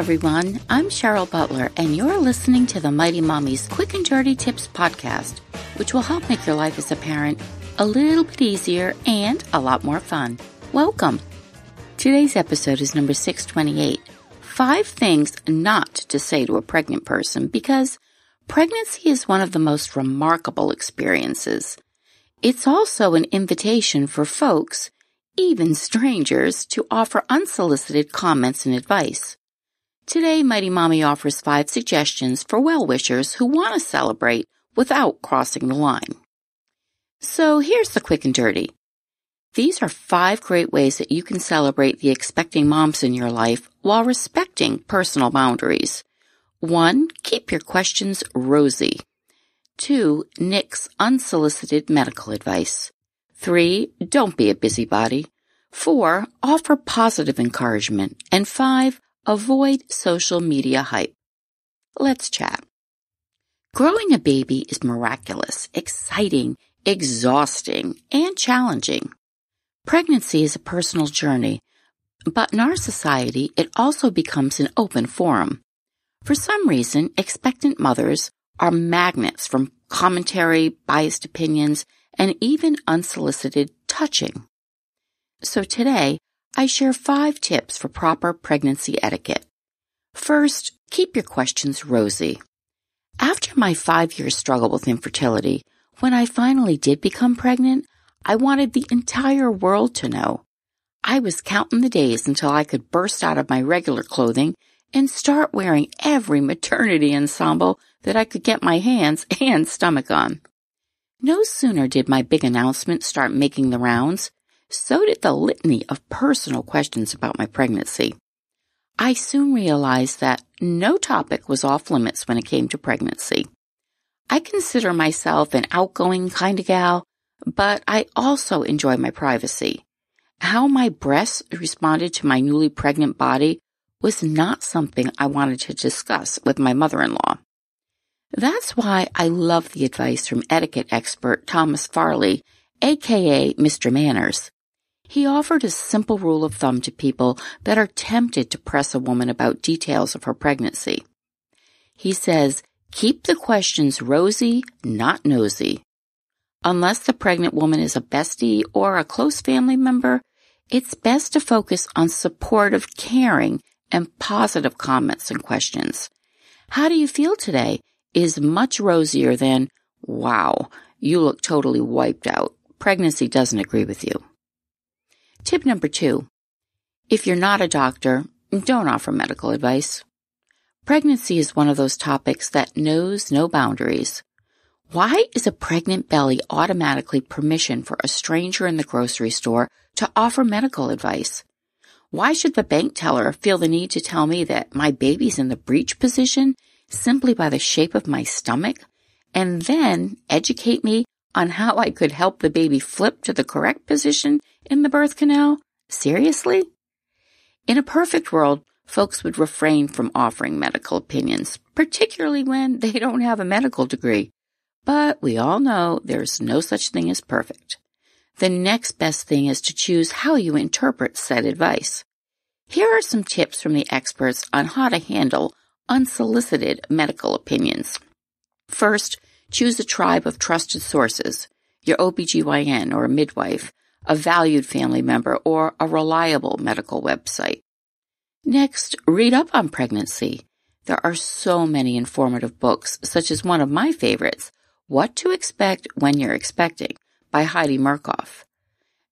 Everyone. I'm Cheryl Butler, and you're listening to the Mighty Mommy's Quick and Dirty Tips podcast, which will help make your life as a parent a little bit easier and a lot more fun. Welcome. Today's episode is number 628 Five Things Not to Say to a Pregnant Person because pregnancy is one of the most remarkable experiences. It's also an invitation for folks, even strangers, to offer unsolicited comments and advice. Today, Mighty Mommy offers five suggestions for well-wishers who want to celebrate without crossing the line. So here's the quick and dirty. These are five great ways that you can celebrate the expecting moms in your life while respecting personal boundaries. One, keep your questions rosy. Two, nix unsolicited medical advice. Three, don't be a busybody. Four, offer positive encouragement. And five, Avoid social media hype. Let's chat. Growing a baby is miraculous, exciting, exhausting, and challenging. Pregnancy is a personal journey, but in our society, it also becomes an open forum. For some reason, expectant mothers are magnets from commentary, biased opinions, and even unsolicited touching. So today, I share five tips for proper pregnancy etiquette. First, keep your questions rosy. After my five year struggle with infertility, when I finally did become pregnant, I wanted the entire world to know. I was counting the days until I could burst out of my regular clothing and start wearing every maternity ensemble that I could get my hands and stomach on. No sooner did my big announcement start making the rounds so did the litany of personal questions about my pregnancy. I soon realized that no topic was off limits when it came to pregnancy. I consider myself an outgoing kind of gal, but I also enjoy my privacy. How my breasts responded to my newly pregnant body was not something I wanted to discuss with my mother-in-law. That's why I love the advice from etiquette expert Thomas Farley, aka Mr. Manners. He offered a simple rule of thumb to people that are tempted to press a woman about details of her pregnancy. He says, keep the questions rosy, not nosy. Unless the pregnant woman is a bestie or a close family member, it's best to focus on supportive, caring, and positive comments and questions. How do you feel today is much rosier than, wow, you look totally wiped out. Pregnancy doesn't agree with you. Tip number two. If you're not a doctor, don't offer medical advice. Pregnancy is one of those topics that knows no boundaries. Why is a pregnant belly automatically permission for a stranger in the grocery store to offer medical advice? Why should the bank teller feel the need to tell me that my baby's in the breech position simply by the shape of my stomach and then educate me on how I could help the baby flip to the correct position in the birth canal? Seriously? In a perfect world, folks would refrain from offering medical opinions, particularly when they don't have a medical degree. But we all know there's no such thing as perfect. The next best thing is to choose how you interpret said advice. Here are some tips from the experts on how to handle unsolicited medical opinions. First, choose a tribe of trusted sources, your OBGYN or a midwife, a valued family member, or a reliable medical website. Next, read up on pregnancy. There are so many informative books, such as one of my favorites, What to Expect When You're Expecting by Heidi Murkoff.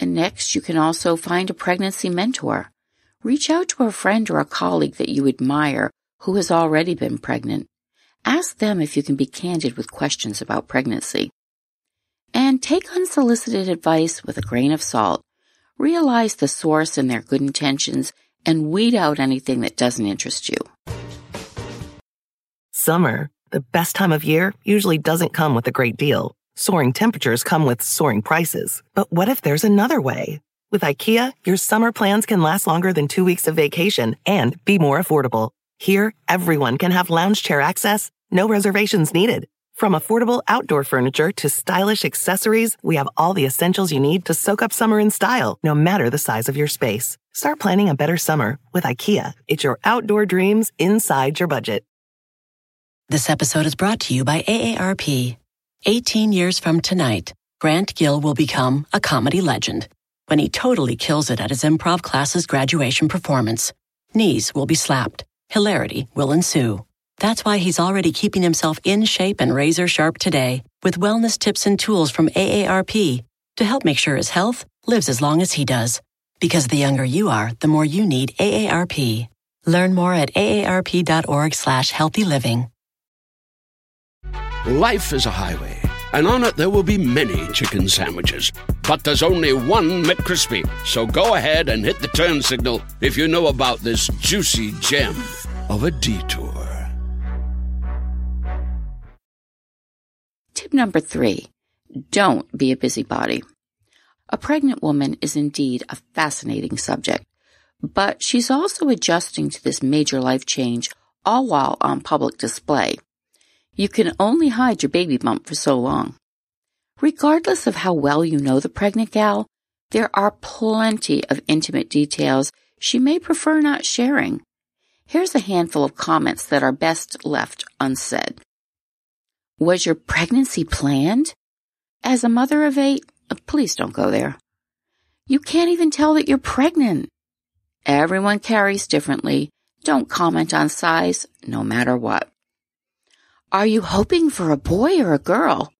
And next, you can also find a pregnancy mentor. Reach out to a friend or a colleague that you admire who has already been pregnant. Ask them if you can be candid with questions about pregnancy. And take unsolicited advice with a grain of salt. Realize the source and their good intentions and weed out anything that doesn't interest you. Summer, the best time of year, usually doesn't come with a great deal. Soaring temperatures come with soaring prices. But what if there's another way? With IKEA, your summer plans can last longer than two weeks of vacation and be more affordable. Here, everyone can have lounge chair access, no reservations needed. From affordable outdoor furniture to stylish accessories, we have all the essentials you need to soak up summer in style, no matter the size of your space. Start planning a better summer with IKEA. It's your outdoor dreams inside your budget. This episode is brought to you by AARP. 18 years from tonight, Grant Gill will become a comedy legend when he totally kills it at his improv class's graduation performance. Knees will be slapped. Hilarity will ensue. That's why he's already keeping himself in shape and razor sharp today with wellness tips and tools from AARP to help make sure his health lives as long as he does. Because the younger you are, the more you need AARP. Learn more at aarp.org slash healthy living. Life is a highway, and on it there will be many chicken sandwiches. But there's only one McCrispy. So go ahead and hit the turn signal if you know about this juicy gem of a detour. Tip number three, don't be a busybody. A pregnant woman is indeed a fascinating subject, but she's also adjusting to this major life change all while on public display. You can only hide your baby bump for so long. Regardless of how well you know the pregnant gal, there are plenty of intimate details she may prefer not sharing. Here's a handful of comments that are best left unsaid. Was your pregnancy planned? As a mother of eight, uh, please don't go there. You can't even tell that you're pregnant. Everyone carries differently. Don't comment on size, no matter what. Are you hoping for a boy or a girl?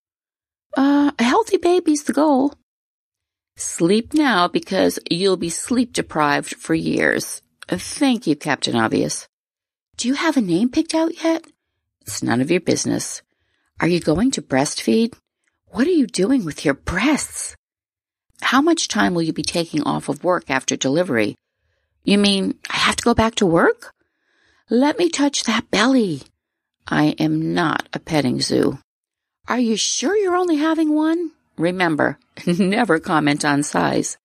Uh, a healthy baby's the goal. Sleep now because you'll be sleep deprived for years. Thank you, Captain Obvious. Do you have a name picked out yet? It's none of your business. Are you going to breastfeed? What are you doing with your breasts? How much time will you be taking off of work after delivery? You mean I have to go back to work? Let me touch that belly. I am not a petting zoo. Are you sure you're only having one? Remember, never comment on size.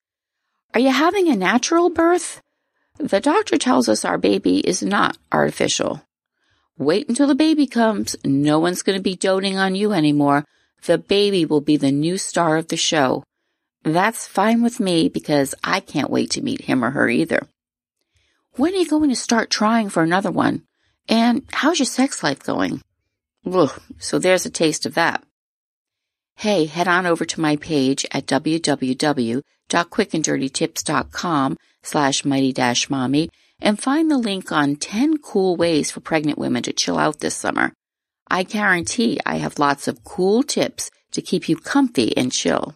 Are you having a natural birth? The doctor tells us our baby is not artificial. Wait until the baby comes. No one's going to be doting on you anymore. The baby will be the new star of the show. That's fine with me because I can't wait to meet him or her either. When are you going to start trying for another one? And how's your sex life going? Ugh, so there's a taste of that. Hey, head on over to my page at www.quickanddirtytips.com slash mighty dash mommy and find the link on 10 cool ways for pregnant women to chill out this summer. I guarantee I have lots of cool tips to keep you comfy and chill.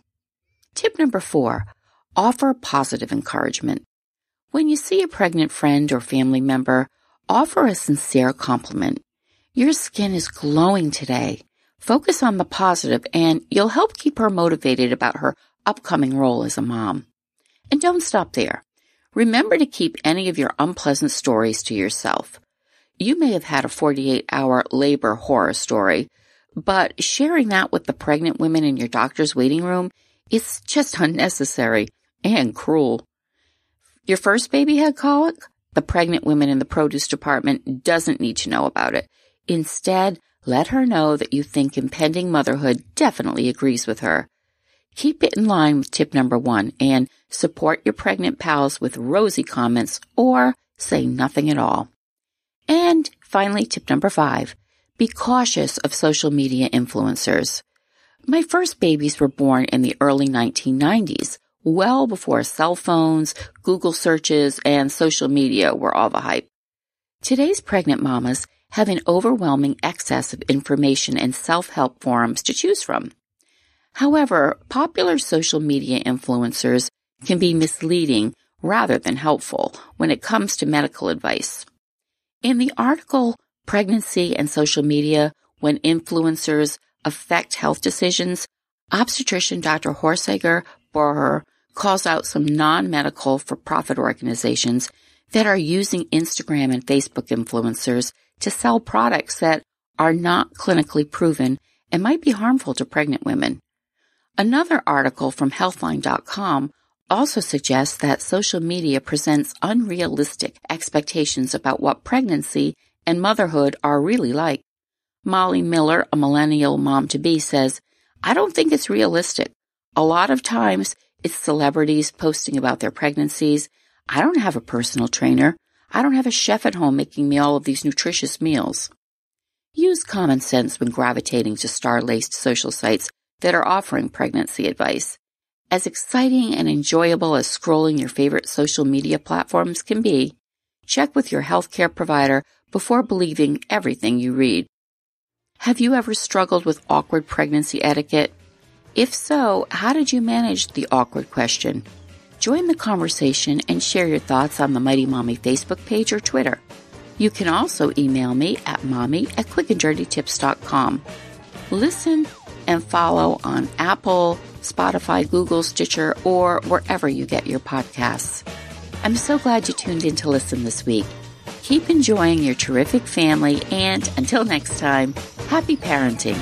Tip number four, offer positive encouragement. When you see a pregnant friend or family member, offer a sincere compliment. Your skin is glowing today. Focus on the positive and you'll help keep her motivated about her upcoming role as a mom. And don't stop there. Remember to keep any of your unpleasant stories to yourself. You may have had a 48 hour labor horror story, but sharing that with the pregnant women in your doctor's waiting room is just unnecessary and cruel. Your first baby had colic? The pregnant women in the produce department doesn't need to know about it. Instead, let her know that you think impending motherhood definitely agrees with her. Keep it in line with tip number one and support your pregnant pals with rosy comments or say nothing at all. And finally, tip number five, Be cautious of social media influencers. My first babies were born in the early 1990s, well before cell phones, Google searches, and social media were all the hype. Today's pregnant mamas have an overwhelming excess of information and self-help forums to choose from. However, popular social media influencers can be misleading rather than helpful when it comes to medical advice. In the article, Pregnancy and Social Media When Influencers Affect Health Decisions, obstetrician Dr. Horsager Boehrer calls out some non-medical for-profit organizations that are using Instagram and Facebook influencers to sell products that are not clinically proven and might be harmful to pregnant women. Another article from healthline.com also suggests that social media presents unrealistic expectations about what pregnancy and motherhood are really like. Molly Miller, a millennial mom to be, says, I don't think it's realistic. A lot of times it's celebrities posting about their pregnancies. I don't have a personal trainer. I don't have a chef at home making me all of these nutritious meals. Use common sense when gravitating to star-laced social sites that are offering pregnancy advice. As exciting and enjoyable as scrolling your favorite social media platforms can be, check with your healthcare provider before believing everything you read. Have you ever struggled with awkward pregnancy etiquette? If so, how did you manage the awkward question? Join the conversation and share your thoughts on the Mighty Mommy Facebook page or Twitter. You can also email me at mommy at quickanddirtytips.com. Listen and follow on Apple, Spotify, Google, Stitcher, or wherever you get your podcasts. I'm so glad you tuned in to listen this week. Keep enjoying your terrific family, and until next time, happy parenting.